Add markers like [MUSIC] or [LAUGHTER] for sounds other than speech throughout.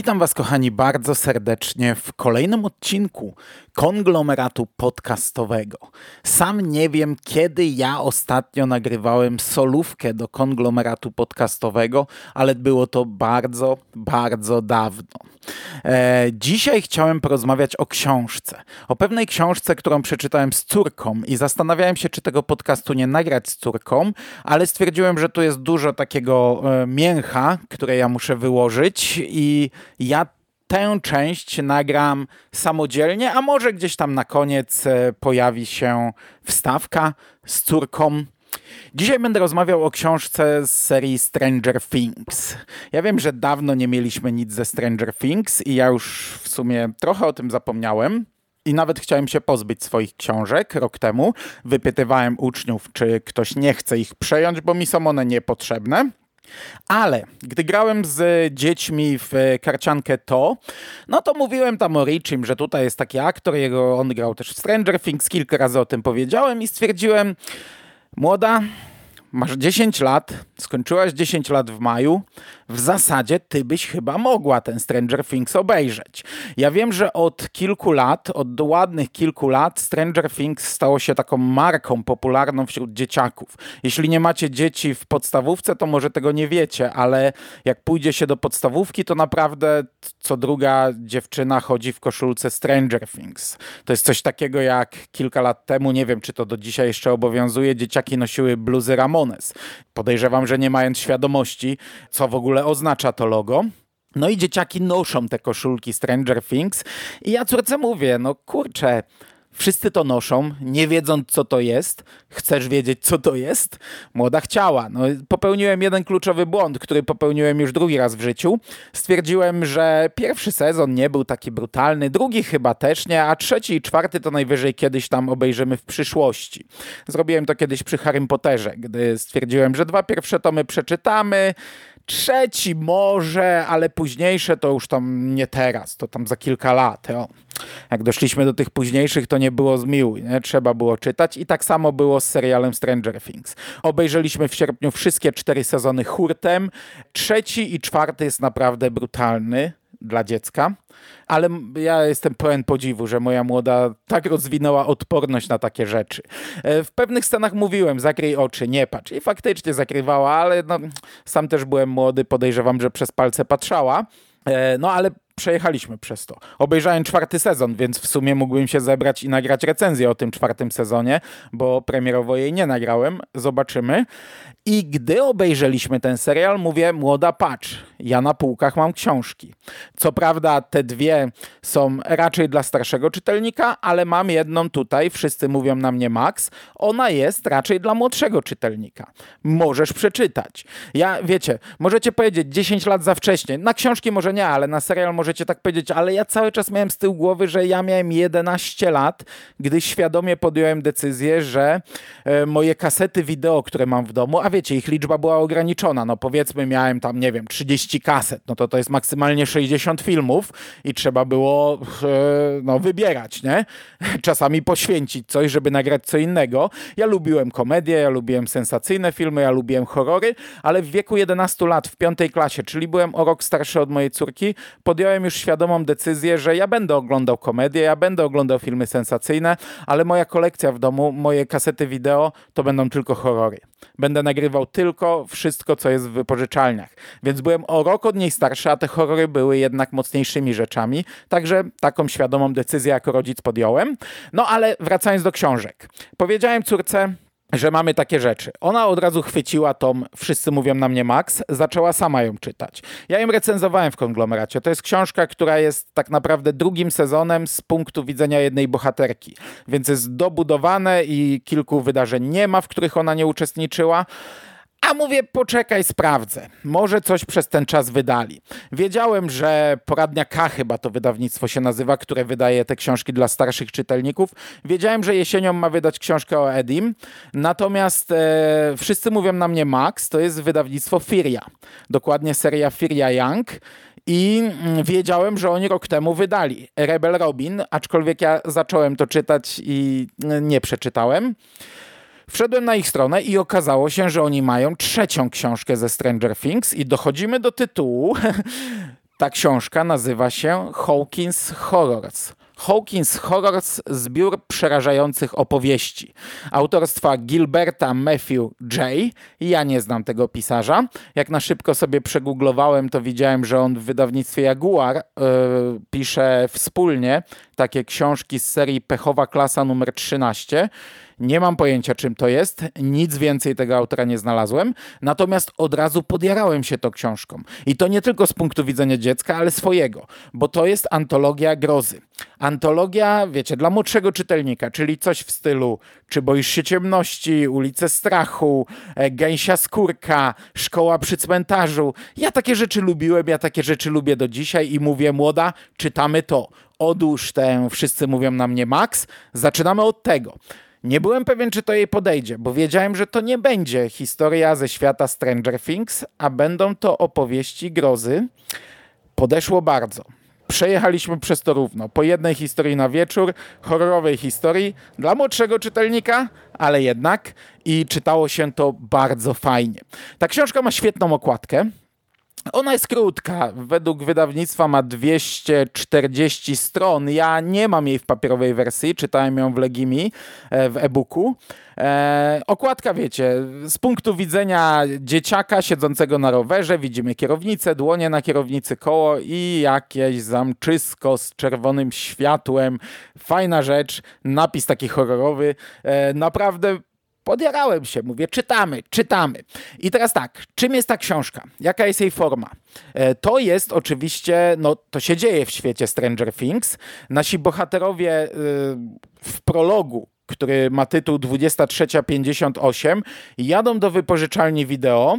Witam Was, kochani, bardzo serdecznie w kolejnym odcinku konglomeratu podcastowego. Sam nie wiem, kiedy ja ostatnio nagrywałem solówkę do konglomeratu podcastowego, ale było to bardzo, bardzo dawno. E, dzisiaj chciałem porozmawiać o książce. O pewnej książce, którą przeczytałem z córką i zastanawiałem się, czy tego podcastu nie nagrać z córką, ale stwierdziłem, że tu jest dużo takiego e, mięcha, które ja muszę wyłożyć i ja tę część nagram samodzielnie, a może gdzieś tam na koniec e, pojawi się wstawka z córką. Dzisiaj będę rozmawiał o książce z serii Stranger Things. Ja wiem, że dawno nie mieliśmy nic ze Stranger Things i ja już w sumie trochę o tym zapomniałem. I nawet chciałem się pozbyć swoich książek rok temu. Wypytywałem uczniów, czy ktoś nie chce ich przejąć, bo mi są one niepotrzebne. Ale gdy grałem z dziećmi w karciankę to, no to mówiłem tam o Richim, że tutaj jest taki aktor, jego, on grał też w Stranger Things, kilka razy o tym powiedziałem i stwierdziłem, młoda, masz 10 lat, skończyłaś 10 lat w maju, w zasadzie ty byś chyba mogła ten Stranger Things obejrzeć. Ja wiem, że od kilku lat, od ładnych kilku lat Stranger Things stało się taką marką popularną wśród dzieciaków. Jeśli nie macie dzieci w podstawówce, to może tego nie wiecie, ale jak pójdzie się do podstawówki, to naprawdę co druga dziewczyna chodzi w koszulce Stranger Things. To jest coś takiego jak kilka lat temu, nie wiem czy to do dzisiaj jeszcze obowiązuje, dzieciaki nosiły bluzy Ramones. Podejrzewam, że nie mając świadomości, co w ogóle oznacza to logo. No i dzieciaki noszą te koszulki Stranger Things i ja córce mówię, no kurczę, Wszyscy to noszą, nie wiedząc co to jest. Chcesz wiedzieć co to jest? Młoda chciała. No, popełniłem jeden kluczowy błąd, który popełniłem już drugi raz w życiu. Stwierdziłem, że pierwszy sezon nie był taki brutalny, drugi chyba też nie, a trzeci i czwarty to najwyżej kiedyś tam obejrzymy w przyszłości. Zrobiłem to kiedyś przy Harrym Potterze, gdy stwierdziłem, że dwa pierwsze tomy przeczytamy, Trzeci może, ale późniejsze to już tam nie teraz, to tam za kilka lat. O. Jak doszliśmy do tych późniejszych, to nie było zmiłuj, nie? trzeba było czytać. I tak samo było z serialem Stranger Things. Obejrzeliśmy w sierpniu wszystkie cztery sezony hurtem. Trzeci i czwarty jest naprawdę brutalny dla dziecka, ale ja jestem pełen podziwu, że moja młoda tak rozwinęła odporność na takie rzeczy. E, w pewnych scenach mówiłem, zakryj oczy, nie patrz. I faktycznie zakrywała, ale no, sam też byłem młody, podejrzewam, że przez palce patrzała. E, no ale przejechaliśmy przez to. Obejrzałem czwarty sezon, więc w sumie mógłbym się zebrać i nagrać recenzję o tym czwartym sezonie, bo premierowo jej nie nagrałem. Zobaczymy. I gdy obejrzeliśmy ten serial, mówię, młoda patrz, ja na półkach mam książki. Co prawda te dwie są raczej dla starszego czytelnika, ale mam jedną tutaj, wszyscy mówią na mnie Max, ona jest raczej dla młodszego czytelnika. Możesz przeczytać. Ja, wiecie, możecie powiedzieć 10 lat za wcześnie, na książki może nie, ale na serial możecie tak powiedzieć, ale ja cały czas miałem z tyłu głowy, że ja miałem 11 lat, gdy świadomie podjąłem decyzję, że e, moje kasety wideo, które mam w domu, a wiecie, ich liczba była ograniczona, no powiedzmy miałem tam, nie wiem, 30 kaset, no to to jest maksymalnie 60 filmów i trzeba było e, no, wybierać, nie? [LAUGHS] Czasami poświęcić coś, żeby nagrać co innego. Ja lubiłem komedię, ja lubiłem sensacyjne filmy, ja lubiłem horrory, ale w wieku 11 lat, w piątej klasie, czyli byłem o rok starszy od mojej córki, podjąłem już świadomą decyzję, że ja będę oglądał komedię, ja będę oglądał filmy sensacyjne, ale moja kolekcja w domu, moje kasety wideo to będą tylko horrory. Będę nagrywał tylko wszystko, co jest w wypożyczalniach. Więc byłem o rok od niej starszy, a te horrory były jednak mocniejszymi rzeczami. Także taką świadomą decyzję jako rodzic podjąłem. No ale wracając do książek. Powiedziałem córce, że mamy takie rzeczy. Ona od razu chwyciła tom Wszyscy mówią na mnie Max, zaczęła sama ją czytać. Ja ją recenzowałem w konglomeracie. To jest książka, która jest tak naprawdę drugim sezonem z punktu widzenia jednej bohaterki. Więc jest dobudowane i kilku wydarzeń nie ma, w których ona nie uczestniczyła. A mówię, poczekaj, sprawdzę. Może coś przez ten czas wydali. Wiedziałem, że poradnia K chyba to wydawnictwo się nazywa, które wydaje te książki dla starszych czytelników. Wiedziałem, że jesienią ma wydać książkę o Edim. Natomiast e, wszyscy mówią na mnie Max, to jest wydawnictwo Firia. Dokładnie seria Firia Young. I mm, wiedziałem, że oni rok temu wydali Rebel Robin, aczkolwiek ja zacząłem to czytać i nie przeczytałem. Wszedłem na ich stronę i okazało się, że oni mają trzecią książkę ze Stranger Things i dochodzimy do tytułu [LAUGHS] Ta książka nazywa się Hawkins Horrors. Hawkins Horrors zbiór przerażających opowieści. Autorstwa Gilberta Matthew J. Ja nie znam tego pisarza. Jak na szybko sobie przegooglowałem, to widziałem, że on w wydawnictwie Jaguar yy, pisze wspólnie takie książki z serii Pechowa Klasa numer 13 nie mam pojęcia, czym to jest. Nic więcej tego autora nie znalazłem. Natomiast od razu podjarałem się tą książką. I to nie tylko z punktu widzenia dziecka, ale swojego, bo to jest antologia grozy. Antologia, wiecie, dla młodszego czytelnika, czyli coś w stylu Czy boisz się ciemności, Ulice Strachu, e, Gęsia Skórka, Szkoła przy cmentarzu. Ja takie rzeczy lubiłem, ja takie rzeczy lubię do dzisiaj i mówię, młoda, czytamy to. Odłóż tę, wszyscy mówią na mnie Max. Zaczynamy od tego. Nie byłem pewien, czy to jej podejdzie, bo wiedziałem, że to nie będzie historia ze świata Stranger Things, a będą to opowieści grozy. Podeszło bardzo. Przejechaliśmy przez to równo. Po jednej historii na wieczór, horrorowej historii dla młodszego czytelnika, ale jednak i czytało się to bardzo fajnie. Ta książka ma świetną okładkę. Ona jest krótka. Według wydawnictwa ma 240 stron. Ja nie mam jej w papierowej wersji, czytałem ją w Legimi e, w e-booku. E, okładka, wiecie, z punktu widzenia dzieciaka siedzącego na rowerze widzimy kierownicę, dłonie na kierownicy, koło i jakieś zamczysko z czerwonym światłem. Fajna rzecz, napis taki horrorowy. E, naprawdę podjarałem się, mówię, czytamy, czytamy. I teraz tak, czym jest ta książka? Jaka jest jej forma? E, to jest oczywiście, no to się dzieje w świecie Stranger Things. Nasi bohaterowie y, w prologu który ma tytuł 2358, jadą do wypożyczalni wideo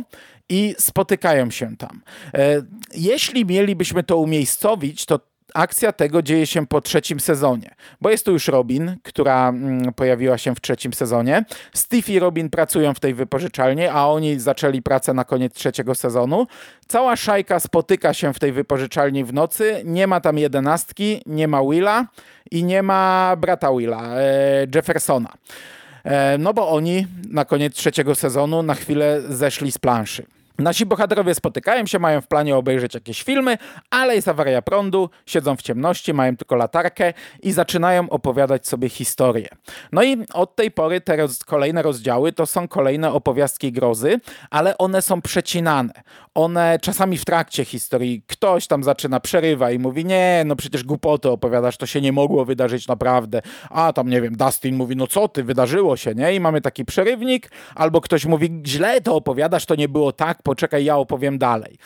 i spotykają się tam. E, jeśli mielibyśmy to umiejscowić, to akcja tego dzieje się po trzecim sezonie, bo jest tu już Robin, która mm, pojawiła się w trzecim sezonie. Steve i Robin pracują w tej wypożyczalni, a oni zaczęli pracę na koniec trzeciego sezonu. Cała szajka spotyka się w tej wypożyczalni w nocy. Nie ma tam jedenastki, nie ma Willa i nie ma brata Willa, e, Jeffersona. E, no bo oni na koniec trzeciego sezonu na chwilę zeszli z planszy. Nasi bohaterowie spotykają się, mają w planie obejrzeć jakieś filmy, ale jest awaria prądu, siedzą w ciemności, mają tylko latarkę i zaczynają opowiadać sobie historię. No i od tej pory te roz kolejne rozdziały to są kolejne opowiastki grozy, ale one są przecinane. One czasami w trakcie historii ktoś tam zaczyna, przerywa i mówi nie, no przecież głupoty opowiadasz, to się nie mogło wydarzyć naprawdę. A tam nie wiem, Dustin mówi, no co ty, wydarzyło się, nie? I mamy taki przerywnik, albo ktoś mówi, źle to opowiadasz, to nie było tak, poczekaj, ja opowiem dalej.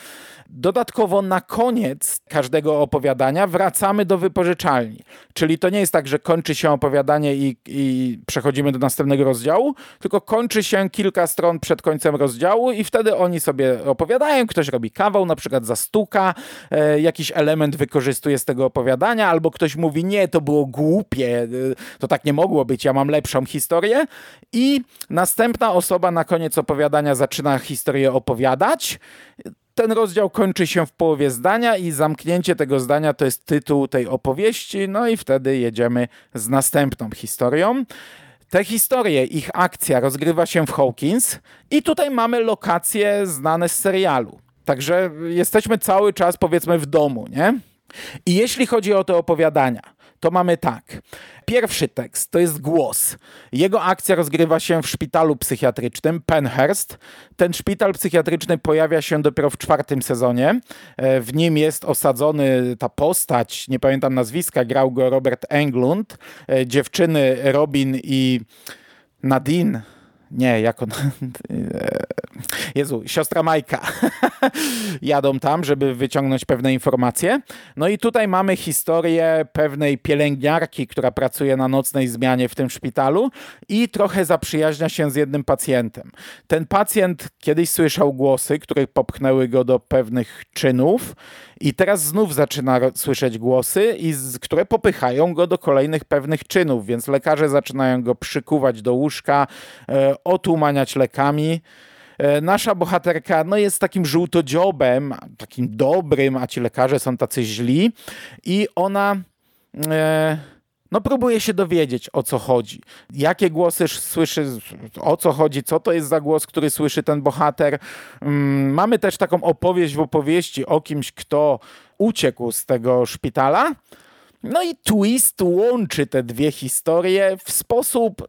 Dodatkowo na koniec każdego opowiadania wracamy do wypożyczalni. Czyli to nie jest tak, że kończy się opowiadanie i, i, przechodzimy do następnego rozdziału, tylko kończy się kilka stron przed końcem rozdziału i wtedy oni sobie opowiadają, ktoś robi kawał, na przykład zastuka, e, jakiś element wykorzystuje z tego opowiadania, albo ktoś mówi, nie, to było głupie, e, to tak nie mogło być, ja mam lepszą historię i następna osoba na koniec opowiadania zaczyna historię opowiadać ten rozdział kończy się w połowie zdania i zamknięcie tego zdania to jest tytuł tej opowieści, no i wtedy jedziemy z następną historią. Te historie, ich akcja rozgrywa się w Hawkins i tutaj mamy lokacje znane z serialu. Także jesteśmy cały czas powiedzmy w domu, nie? I jeśli chodzi o te opowiadania, to mamy tak. Pierwszy tekst to jest głos. Jego akcja rozgrywa się w szpitalu psychiatrycznym Penhurst. Ten szpital psychiatryczny pojawia się dopiero w czwartym sezonie. E, w nim jest osadzony ta postać, nie pamiętam nazwiska, grał go Robert Englund. E, dziewczyny Robin i Nadine nie, jak on... [LAUGHS] Jezu, siostra Majka. [LAUGHS] Jadą tam, żeby wyciągnąć pewne informacje. No i tutaj mamy historię pewnej pielęgniarki, która pracuje na nocnej zmianie w tym szpitalu i trochę zaprzyjaźnia się z jednym pacjentem. Ten pacjent kiedyś słyszał głosy, które popchnęły go do pewnych czynów i teraz znów zaczyna słyszeć głosy, i z, które popychają go do kolejnych pewnych czynów, więc lekarze zaczynają go przykuwać do łóżka, e, otłumaniać lekami. E, nasza bohaterka no, jest takim żółtodziobem, takim dobrym, a ci lekarze są tacy źli i ona... E, no próbuje się dowiedzieć, o co chodzi. Jakie głosy słyszy, o co chodzi, co to jest za głos, który słyszy ten bohater. Mm, mamy też taką opowieść w opowieści o kimś, kto uciekł z tego szpitala. No i twist łączy te dwie historie w sposób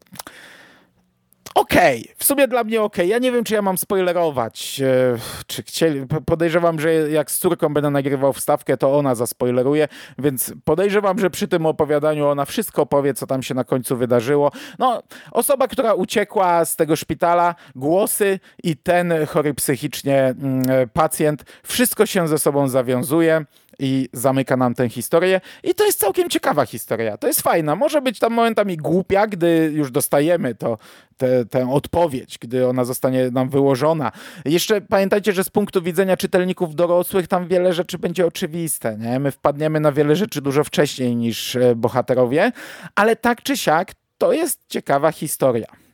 okej, okay. w sumie dla mnie okej. Okay. Ja nie wiem, czy ja mam spoilerować. E, czy chcieli, podejrzewam, że jak z córką będę nagrywał wstawkę, to ona zaspoileruje, więc podejrzewam, że przy tym opowiadaniu ona wszystko powie, co tam się na końcu wydarzyło. No, osoba, która uciekła z tego szpitala, głosy i ten chory psychicznie mm, pacjent, wszystko się ze sobą zawiązuje i zamyka nam tę historię. I to jest całkiem ciekawa historia. To jest fajna. Może być tam momentami głupia, gdy już dostajemy to, te, tę odpowiedź, gdy ona zostanie nam wyłożona. Jeszcze pamiętajcie, że z punktu widzenia czytelników dorosłych tam wiele rzeczy będzie oczywiste. Nie? My wpadniemy na wiele rzeczy dużo wcześniej niż e, bohaterowie, ale tak czy siak to jest ciekawa historia.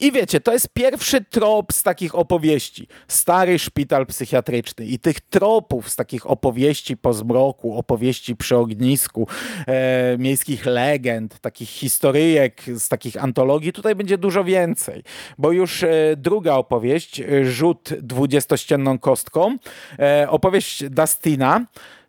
I wiecie, to jest pierwszy trop z takich opowieści. Stary szpital psychiatryczny i tych tropów z takich opowieści po zmroku, opowieści przy ognisku, e, miejskich legend, takich historyjek z takich antologii, tutaj będzie dużo więcej. Bo już e, druga opowieść, e, rzut dwudziestościenną kostką, e, opowieść Dustina,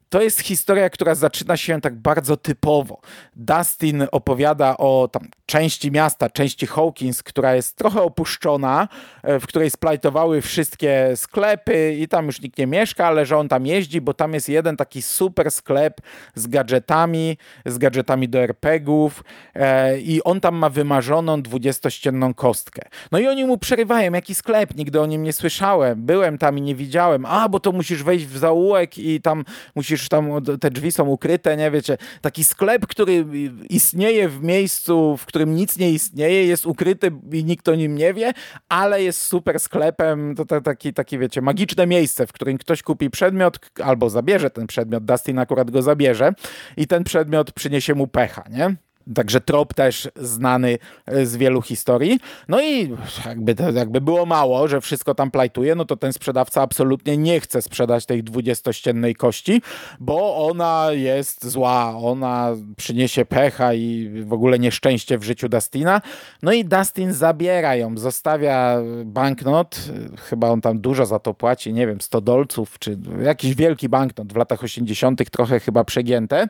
to jest historia, która zaczyna się tak bardzo typowo. Dustin opowiada o tam części miasta, części Hawkins, która jest trochę opuszczona, e, w której splajtowały wszystkie sklepy i tam już nikt nie mieszka, ale że on tam jeździ, bo tam jest jeden taki super sklep z gadżetami, z gadżetami do RPGów e, i on tam ma wymarzoną dwudziestościenną kostkę. No i oni mu przerywają, jaki sklep, nigdy o nim nie słyszałem, byłem tam i nie widziałem, a bo to musisz wejść w zaułek i tam musisz, tam te drzwi są ukryte, nie wiecie, taki sklep, który istnieje w miejscu, w którym którym nic nie istnieje, jest ukryty i nikt o nim nie wie, ale jest super sklepem, to, to taki, taki wiecie, magiczne miejsce, w którym ktoś kupi przedmiot albo zabierze ten przedmiot, Dustin akurat go zabierze i ten przedmiot przyniesie mu pecha, nie? Także trop też znany e, z wielu historii. No i jakby, jakby było mało, że wszystko tam plajtuje, no to ten sprzedawca absolutnie nie chce sprzedać tej dwudziestościennej kości, bo ona jest zła, ona przyniesie pecha i w ogóle nieszczęście w życiu Dustina. No i Dustin zabiera ją, zostawia banknot, chyba on tam dużo za to płaci, nie wiem, 100 dolców, czy jakiś wielki banknot w latach 80., trochę chyba przegięte.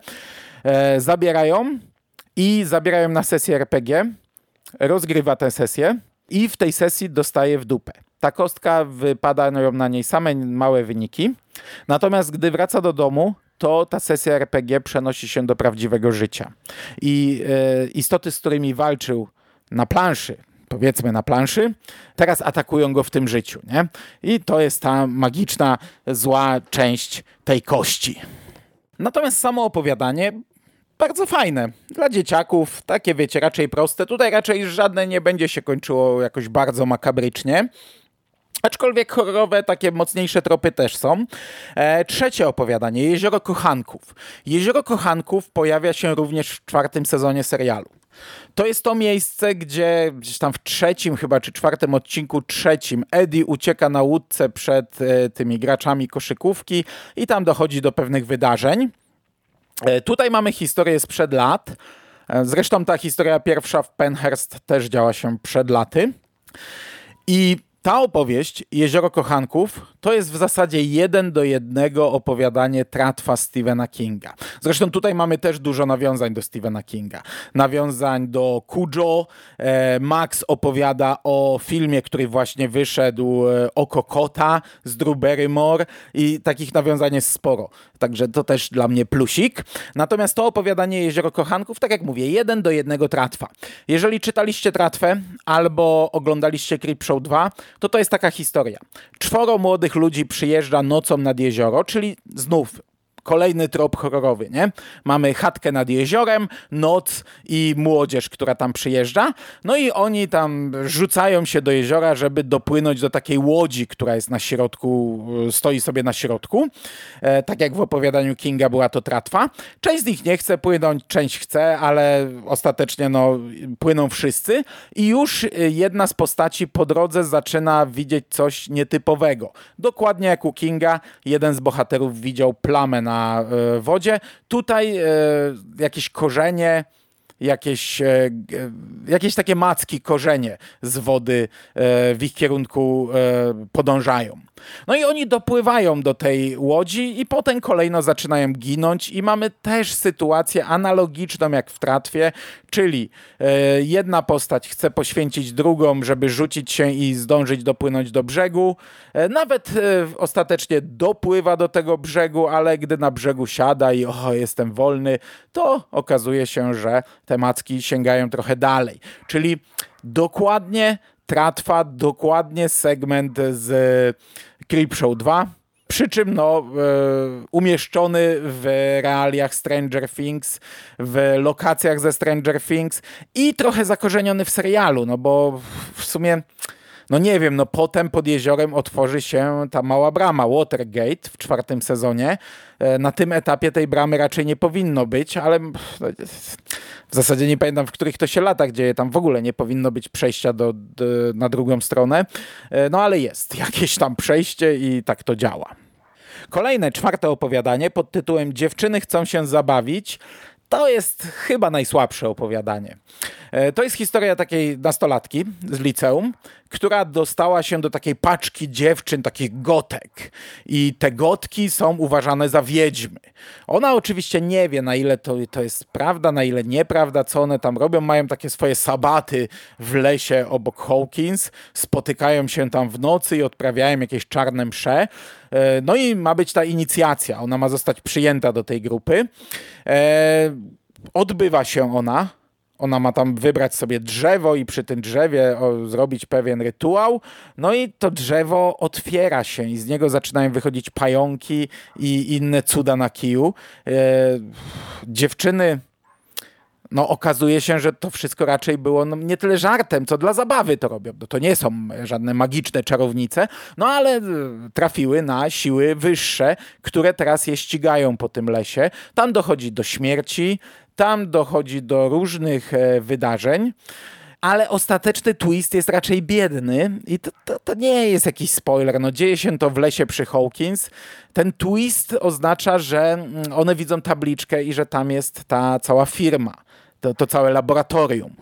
E, zabierają i zabierają na sesję RPG, rozgrywa tę sesję i w tej sesji dostaje w dupę. Ta kostka wypada na niej same małe wyniki, natomiast gdy wraca do domu, to ta sesja RPG przenosi się do prawdziwego życia. I e, istoty, z którymi walczył na planszy, powiedzmy na planszy, teraz atakują go w tym życiu. Nie? I to jest ta magiczna, zła część tej kości. Natomiast samo opowiadanie bardzo fajne. Dla dzieciaków, takie wiecie, raczej proste. Tutaj raczej żadne nie będzie się kończyło jakoś bardzo makabrycznie. Aczkolwiek horrorowe, takie mocniejsze tropy też są. E, trzecie opowiadanie, Jezioro Kochanków. Jezioro Kochanków pojawia się również w czwartym sezonie serialu. To jest to miejsce, gdzie gdzieś tam w trzecim chyba, czy czwartym odcinku trzecim Eddie ucieka na łódce przed e, tymi graczami koszykówki i tam dochodzi do pewnych wydarzeń. E, tutaj mamy historię sprzed lat. E, zresztą ta historia pierwsza w Penhurst też działa się przed laty. I ta opowieść, Jezioro Kochanków, to jest w zasadzie jeden do jednego opowiadanie tratwa Stephena Kinga. Zresztą tutaj mamy też dużo nawiązań do Stephena Kinga. Nawiązań do Cujo. E, Max opowiada o filmie, który właśnie wyszedł, e, Oko Kota z Drew Barrymore i takich nawiązań jest sporo. Także to też dla mnie plusik. Natomiast to opowiadanie Jezioro Kochanków, tak jak mówię, jeden do jednego tratwa. Jeżeli czytaliście tratwę albo oglądaliście Creep Show 2, to to jest taka historia. Czworo młodych ludzi przyjeżdża nocą nad jezioro, czyli znów kolejny trop horrorowy, nie? Mamy chatkę nad jeziorem, noc i młodzież, która tam przyjeżdża. No i oni tam rzucają się do jeziora, żeby dopłynąć do takiej łodzi, która jest na środku, stoi sobie na środku. E, tak jak w opowiadaniu Kinga była to tratwa. Część z nich nie chce płynąć, część chce, ale ostatecznie no, płyną wszyscy. I już jedna z postaci po drodze zaczyna widzieć coś nietypowego. Dokładnie jak u Kinga, jeden z bohaterów widział plamę na E, wodzie. Tutaj e, jakieś korzenie jakieś, e, jakieś takie macki, korzenie z wody w ich kierunku podążają. No i oni dopływają do tej łodzi i potem kolejno zaczynają ginąć i mamy też sytuację analogiczną jak w Tratwie, czyli e, jedna postać chce poświęcić drugą, żeby rzucić się i zdążyć dopłynąć do brzegu. E, nawet e, ostatecznie dopływa do tego brzegu, ale gdy na brzegu siada i o, jestem wolny, to okazuje się, że te macki sięgają trochę dalej. Czyli dokładnie Tratwa, dokładnie segment z Creepshow 2. Przy czym no, e, umieszczony w realiach Stranger Things, w lokacjach ze Stranger Things i trochę zakorzeniony w serialu, no bo w sumie no nie wiem, no potem pod jeziorem otworzy się ta mała brama, Watergate w czwartym sezonie. E, na tym etapie tej bramy raczej nie powinno być, ale w zasadzie nie pamiętam, w których to się latach dzieje. Tam w ogóle nie powinno być przejścia do, do, na drugą stronę. E, no ale jest [LAUGHS] jakieś tam przejście i tak to działa. Kolejne, czwarte opowiadanie pod tytułem Dziewczyny chcą się zabawić to jest chyba najsłabsze opowiadanie. E, to jest historia takiej nastolatki z liceum, która dostała się do takiej paczki dziewczyn, takich gotek. I te gotki są uważane za wiedźmy. Ona oczywiście nie wie, na ile to, to jest prawda, na ile nieprawda, co one tam robią. Mają takie swoje sabaty w lesie obok Hawkins, spotykają się tam w nocy i odprawiają jakieś czarne msze. E, no i ma być ta inicjacja. Ona ma zostać przyjęta do tej grupy. E, odbywa się ona ona ma tam wybrać sobie drzewo i przy tym drzewie zrobić pewien rytuał. No i to drzewo otwiera się i z niego zaczynają wychodzić pająki i inne cuda na kiju. E, dziewczyny no okazuje się, że to wszystko raczej było no, nie tyle żartem, co dla zabawy to robią. No, to nie są żadne magiczne czarownice, no ale e, trafiły na siły wyższe, które teraz je ścigają po tym lesie. Tam dochodzi do śmierci, tam dochodzi do różnych e, wydarzeń ale ostateczny twist jest raczej biedny i to, to, to, nie jest jakiś spoiler. No, dzieje się to w lesie przy Hawkins. Ten twist oznacza, że mm, one widzą tabliczkę i że tam jest ta cała firma, to, to całe laboratorium.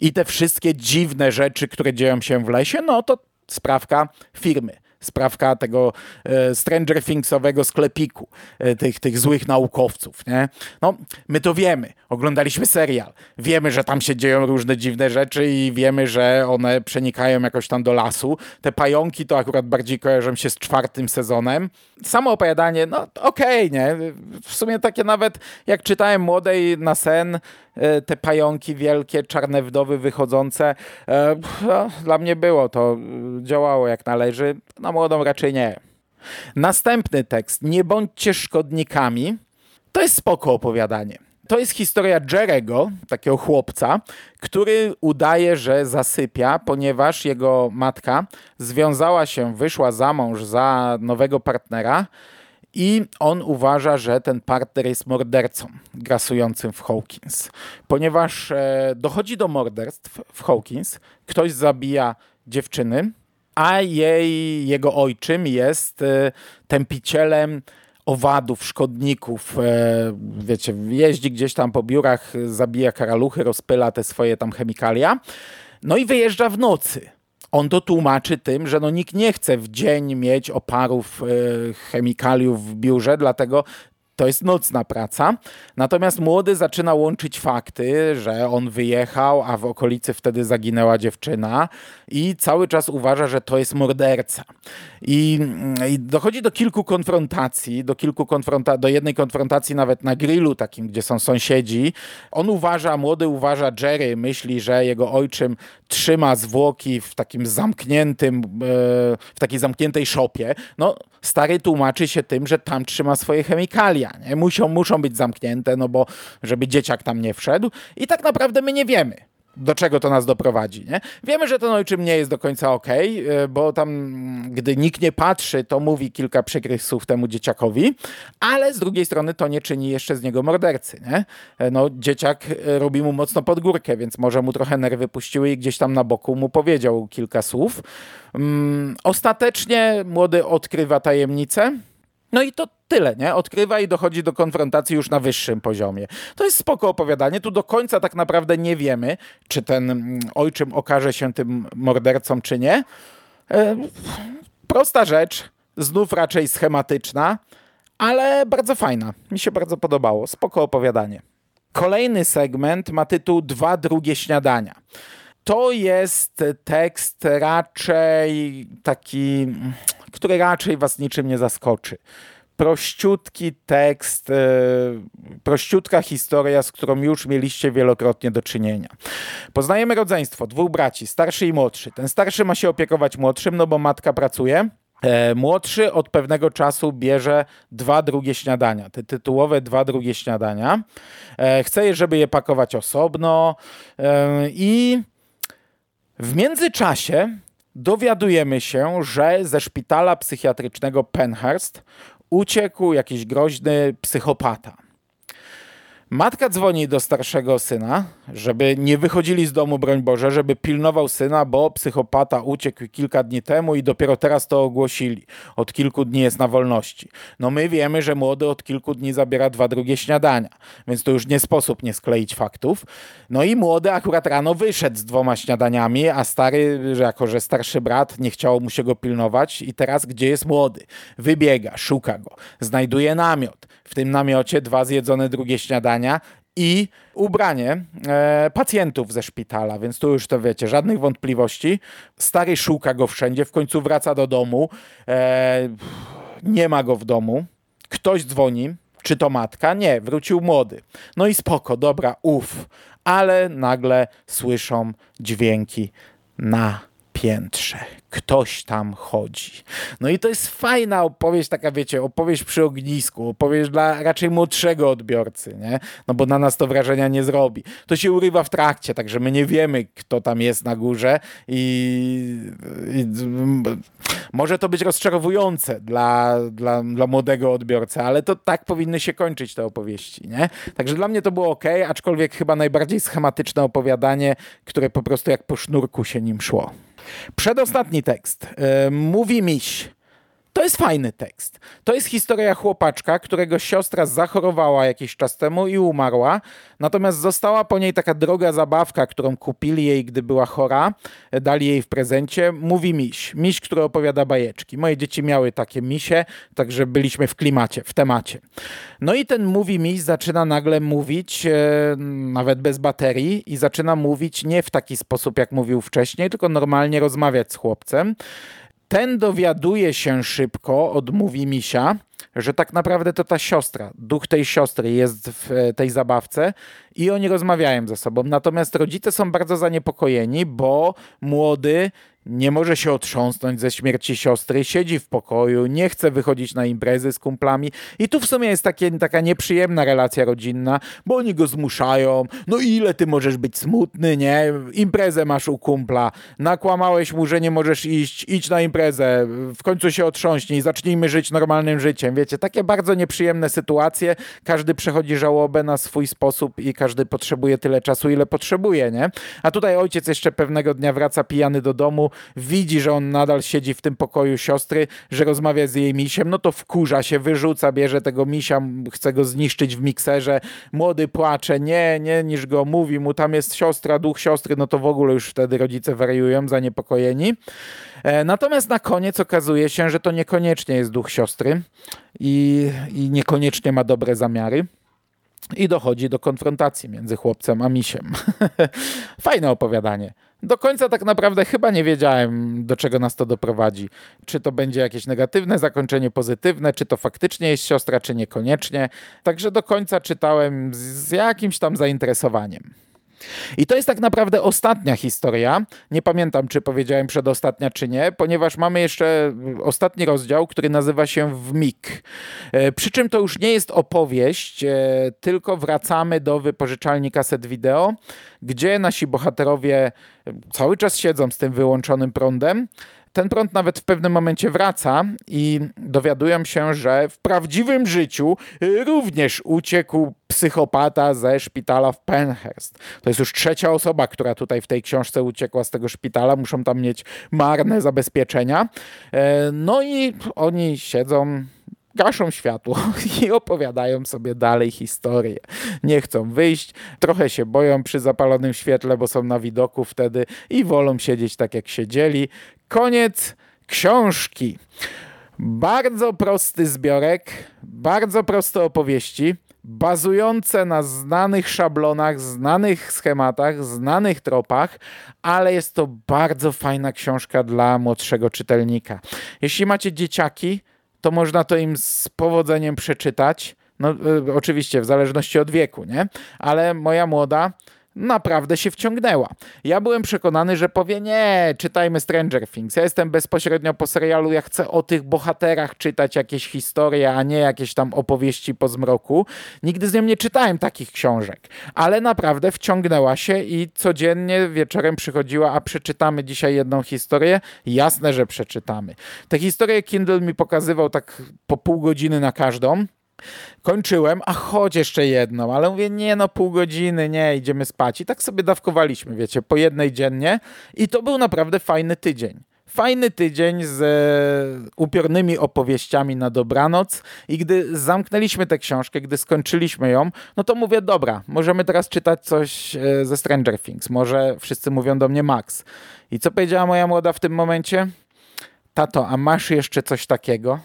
I te wszystkie dziwne rzeczy, które dzieją się w lesie, no to sprawka firmy sprawka tego e, Stranger Thingsowego sklepiku, e, tych, tych złych naukowców. Nie? No, my to wiemy. Oglądaliśmy serial. Wiemy, że tam się dzieją różne dziwne rzeczy i wiemy, że one przenikają jakoś tam do lasu. Te pająki to akurat bardziej kojarzą się z czwartym sezonem. Samo opowiadanie, no okej, okay, nie? W sumie takie nawet, jak czytałem Młodej na sen, e, te pająki wielkie, czarne wdowy wychodzące, no, dla mnie było to, działało jak należy. Na młodą raczej nie. Następny tekst, nie bądźcie szkodnikami, to jest spoko opowiadanie. To jest historia Jerego, takiego chłopca, który udaje, że zasypia, ponieważ jego matka związała się, wyszła za mąż za nowego partnera i on uważa, że ten partner jest mordercą grasującym w Hawkins. Ponieważ e, dochodzi do morderstw w Hawkins, ktoś zabija dziewczyny, a jej, jego ojczym jest e, tępicielem owadów, szkodników, e, wiecie, jeździ gdzieś tam po biurach, zabija karaluchy, rozpyla te swoje tam chemikalia, no i wyjeżdża w nocy. On to tłumaczy tym, że no nikt nie chce w dzień mieć oparów e, chemikaliów w biurze, dlatego to jest nocna praca. Natomiast młody zaczyna łączyć fakty, że on wyjechał, a w okolicy wtedy zaginęła dziewczyna i cały czas uważa, że to jest morderca. I, i dochodzi do kilku konfrontacji, do kilku konfronta do jednej konfrontacji nawet na grillu takim, gdzie są sąsiedzi. On uważa, młody uważa, Jerry myśli, że jego ojczym trzyma zwłoki w takim zamkniętym, e, w takiej zamkniętej szopie. No, stary tłumaczy się tym, że tam trzyma swoje chemikalia. Nie? Muszą, muszą być zamknięte, no bo żeby dzieciak tam nie wszedł. I tak naprawdę my nie wiemy do czego to nas doprowadzi. Nie? Wiemy, że ten ojczym nie jest do końca ok, bo tam, gdy nikt nie patrzy, to mówi kilka przykrych słów temu dzieciakowi, ale z drugiej strony to nie czyni jeszcze z niego mordercy. Nie? E, no, dzieciak e, robi mu mocno pod górkę, więc może mu trochę nerwy puściły i gdzieś tam na boku mu powiedział kilka słów. Um, ostatecznie młody odkrywa tajemnicę, No i to tyle, nie? Odkrywa i dochodzi do konfrontacji już na wyższym poziomie. To jest spoko opowiadanie. Tu do końca tak naprawdę nie wiemy, czy ten mm, ojczym okaże się tym mordercą, czy nie. E, prosta rzecz, znów raczej schematyczna, ale bardzo fajna. Mi się bardzo podobało. Spoko opowiadanie. Kolejny segment ma tytuł Dwa drugie śniadania. To jest tekst raczej taki, który raczej was niczym nie zaskoczy prościutki tekst, e, prościutka historia, z którą już mieliście wielokrotnie do czynienia. Poznajemy rodzeństwo dwóch braci, starszy i młodszy. Ten starszy ma się opiekować młodszym, no bo matka pracuje. E, młodszy od pewnego czasu bierze dwa drugie śniadania, te tytułowe dwa drugie śniadania. E, chce, żeby je pakować osobno i w międzyczasie dowiadujemy się, że ze szpitala psychiatrycznego Penhurst uciekł jakiś groźny psychopata. Matka dzwoni do starszego syna, żeby nie wychodzili z domu, broń Boże, żeby pilnował syna, bo psychopata uciekł kilka dni temu i dopiero teraz to ogłosili. Od kilku dni jest na wolności. No my wiemy, że młody od kilku dni zabiera dwa drugie śniadania, więc to już nie sposób nie skleić faktów. No i młody akurat rano wyszedł z dwoma śniadaniami, a stary, że jako że starszy brat, nie chciało mu się go pilnować i teraz gdzie jest młody? Wybiega, szuka go, znajduje namiot. W tym namiocie dwa zjedzone drugie śniadania i ubranie e, pacjentów ze szpitala, więc tu już to wiecie, żadnych wątpliwości. Stary szuka go wszędzie, w końcu wraca do domu, e, nie ma go w domu, ktoś dzwoni, czy to matka? Nie, wrócił młody. No i spoko, dobra, uff, ale nagle słyszą dźwięki na piętrze. Ktoś tam chodzi. No i to jest fajna opowieść, taka wiecie, opowieść przy ognisku, opowieść dla raczej młodszego odbiorcy, nie? No bo na nas to wrażenia nie zrobi. To się urywa w trakcie, także my nie wiemy, kto tam jest na górze i, i może to być rozczarowujące dla, dla, dla młodego odbiorcy, ale to tak powinny się kończyć te opowieści, nie? Także dla mnie to było ok, aczkolwiek chyba najbardziej schematyczne opowiadanie, które po prostu jak po sznurku się nim szło. Przedostatni tekst. E, mówi miś. To jest fajny tekst. To jest historia chłopaczka, którego siostra zachorowała jakiś czas temu i umarła. Natomiast została po niej taka droga zabawka, którą kupili jej, gdy była chora. Dali jej w prezencie. Mówi miś. Miś, który opowiada bajeczki. Moje dzieci miały takie misie, także byliśmy w klimacie, w temacie. No i ten mówi miś zaczyna nagle mówić, e, nawet bez baterii, i zaczyna mówić nie w taki sposób, jak mówił wcześniej, tylko normalnie rozmawiać z chłopcem. Ten dowiaduje się szybko, odmówi misia, że tak naprawdę to ta siostra, duch tej siostry jest w e, tej zabawce i oni rozmawiają ze sobą. Natomiast rodzice są bardzo zaniepokojeni, bo młody nie może się otrząsnąć ze śmierci siostry, siedzi w pokoju, nie chce wychodzić na imprezy z kumplami. I tu w sumie jest takie, taka nieprzyjemna relacja rodzinna, bo oni go zmuszają. No ile ty możesz być smutny, nie? Imprezę masz u kumpla, nakłamałeś mu, że nie możesz iść, idź na imprezę, w końcu się otrząśnij, zacznijmy żyć normalnym życiem. Wiecie, takie bardzo nieprzyjemne sytuacje. Każdy przechodzi żałobę na swój sposób i każdy potrzebuje tyle czasu, ile potrzebuje, nie? A tutaj ojciec jeszcze pewnego dnia wraca pijany do domu, widzi, że on nadal siedzi w tym pokoju siostry, że rozmawia z jej misiem, no to wkurza się, wyrzuca, bierze tego misia, chce go zniszczyć w mikserze. Młody płacze, nie, nie, niż go mówi mu, tam jest siostra, duch siostry, no to w ogóle już wtedy rodzice wariują, zaniepokojeni. E, natomiast na koniec okazuje się, że to niekoniecznie jest duch siostry i, i niekoniecznie ma dobre zamiary. I dochodzi do konfrontacji między chłopcem a misiem. [LAUGHS] Fajne opowiadanie. Do końca tak naprawdę chyba nie wiedziałem, do czego nas to doprowadzi. Czy to będzie jakieś negatywne zakończenie, pozytywne, czy to faktycznie jest siostra, czy niekoniecznie. Także do końca czytałem z jakimś tam zainteresowaniem. I to jest tak naprawdę ostatnia historia. Nie pamiętam, czy powiedziałem przedostatnia, czy nie, ponieważ mamy jeszcze ostatni rozdział, który nazywa się W mig. E, przy czym to już nie jest opowieść, e, tylko wracamy do wypożyczalni kaset wideo, gdzie nasi bohaterowie cały czas siedzą z tym wyłączonym prądem ten prąd nawet w pewnym momencie wraca i dowiadują się, że w prawdziwym życiu również uciekł psychopata ze szpitala w Penhurst. To jest już trzecia osoba, która tutaj w tej książce uciekła z tego szpitala. Muszą tam mieć marne zabezpieczenia. E, no i oni siedzą gaszą światło [LAUGHS] i opowiadają sobie dalej historię. Nie chcą wyjść, trochę się boją przy zapalonym świetle, bo są na widoku wtedy i wolą siedzieć tak jak siedzieli. Koniec książki. Bardzo prosty zbiorek, bardzo proste opowieści, bazujące na znanych szablonach, znanych schematach, znanych tropach, ale jest to bardzo fajna książka dla młodszego czytelnika. Jeśli macie dzieciaki, to można to im z powodzeniem przeczytać. No, y, oczywiście w zależności od wieku, nie? Ale moja młoda naprawdę się wciągnęła. Ja byłem przekonany, że powie nie, czytajmy Stranger Things. Ja jestem bezpośrednio po serialu, ja chcę o tych bohaterach czytać jakieś historie, a nie jakieś tam opowieści po zmroku. Nigdy z nią nie czytałem takich książek, ale naprawdę wciągnęła się i codziennie wieczorem przychodziła, a przeczytamy dzisiaj jedną historię. Jasne, że przeczytamy. Te historie Kindle mi pokazywał tak po pół godziny na każdą. Kończyłem, a chodź jeszcze jedną, ale mówię, nie no, pół godziny, nie, idziemy spać. I tak sobie dawkowaliśmy, wiecie, po jednej dziennie i to był naprawdę fajny tydzień. Fajny tydzień z e, upiornymi opowieściami na dobranoc i gdy zamknęliśmy tę książkę, gdy skończyliśmy ją, no to mówię, dobra, możemy teraz czytać coś e, ze Stranger Things. Może wszyscy mówią do mnie Max. I co powiedziała moja młoda w tym momencie? Tato, a masz jeszcze coś takiego?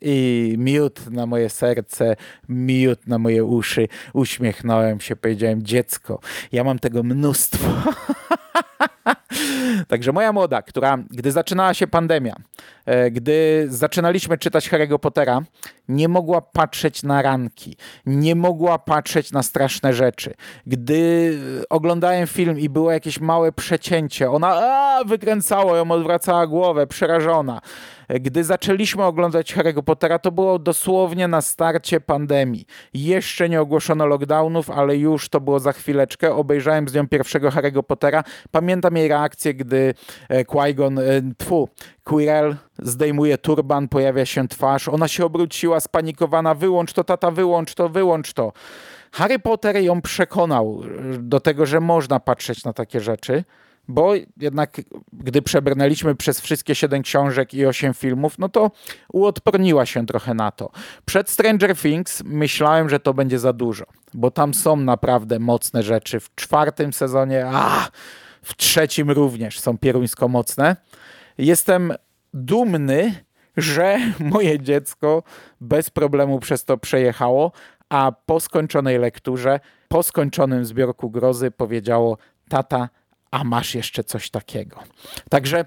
I miód na moje serce, miód na moje uszy. Uśmiechnąłem się, powiedziałem, dziecko, ja mam tego mnóstwo. [LAUGHS] Także moja młoda, która, gdy zaczynała się pandemia, e, gdy zaczynaliśmy czytać Harry'ego Pottera, nie mogła patrzeć na ranki, nie mogła patrzeć na straszne rzeczy. Gdy oglądałem film i było jakieś małe przecięcie, ona a, wykręcała ją, odwracała głowę, przerażona. Gdy zaczęliśmy oglądać Harry'ego Pottera, to było dosłownie na starcie pandemii. Jeszcze nie ogłoszono lockdownów, ale już to było za chwileczkę. Obejrzałem z nią pierwszego Harry'ego Pottera. Pamiętam jej reakcję, gdy e, Qui-Gon, e, tfu, Quirrell zdejmuje turban, pojawia się twarz. Ona się obróciła, spanikowana. Wyłącz to, tata, wyłącz to, wyłącz to. Harry Potter ją przekonał e, do tego, że można patrzeć na takie rzeczy bo jednak gdy przebrnęliśmy przez wszystkie siedem książek i osiem filmów, no to uodporniła się trochę na to. Przed Stranger Things myślałem, że to będzie za dużo, bo tam są naprawdę mocne rzeczy. W czwartym sezonie, a w trzecim również są pieruńsko mocne. Jestem dumny, że moje dziecko bez problemu przez to przejechało, a po skończonej lekturze, po skończonym zbiorku grozy powiedziało: Tata, a masz jeszcze coś takiego. Także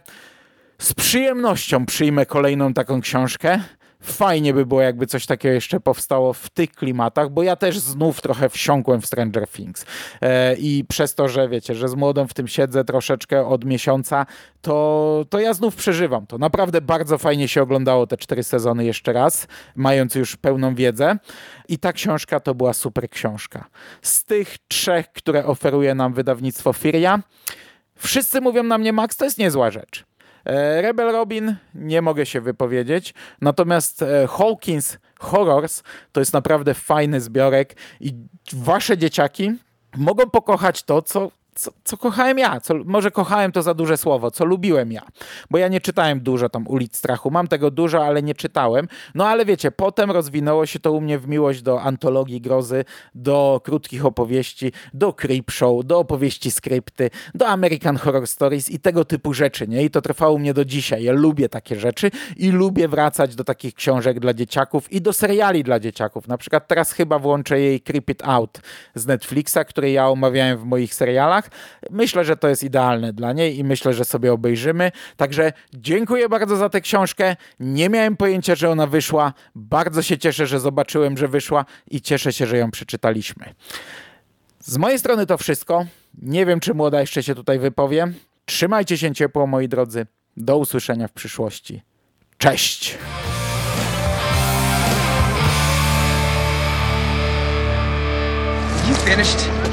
z przyjemnością przyjmę kolejną taką książkę. Fajnie by było, jakby coś takiego jeszcze powstało w tych klimatach, bo ja też znów trochę wsiąkłem w Stranger Things. E, I przez to, że wiecie, że z młodą w tym siedzę troszeczkę od miesiąca, to, to ja znów przeżywam to. Naprawdę bardzo fajnie się oglądało te cztery sezony jeszcze raz, mając już pełną wiedzę. I ta książka to była super książka. Z tych trzech, które oferuje nam wydawnictwo Firia, wszyscy mówią na mnie, Max, to jest niezła rzecz. E, Rebel Robin nie mogę się wypowiedzieć, natomiast e, Hawkins Horrors to jest naprawdę fajny zbiorek i wasze dzieciaki mogą pokochać to, co co, co, kochałem ja, co, może kochałem to za duże słowo, co lubiłem ja, bo ja nie czytałem dużo tam Ulic Strachu, mam tego dużo, ale nie czytałem, no ale wiecie, potem rozwinęło się to u mnie w miłość do antologii grozy, do krótkich opowieści, do creep show, do opowieści skrypty, do American Horror Stories i tego typu rzeczy, nie? I to trwało u mnie do dzisiaj, ja lubię takie rzeczy i lubię wracać do takich książek dla dzieciaków i do seriali dla dzieciaków, na przykład teraz chyba włączę jej Creep It Out z Netflixa, który ja omawiałem w moich serialach, Myślę, że to jest idealne dla niej i myślę, że sobie obejrzymy. Także dziękuję bardzo za tę książkę. Nie miałem pojęcia, że ona wyszła. Bardzo się cieszę, że zobaczyłem, że wyszła i cieszę się, że ją przeczytaliśmy. Z mojej strony to wszystko. Nie wiem, czy młoda jeszcze się tutaj wypowie. Trzymajcie się ciepło, moi drodzy. Do usłyszenia w przyszłości. Cześć! You finished?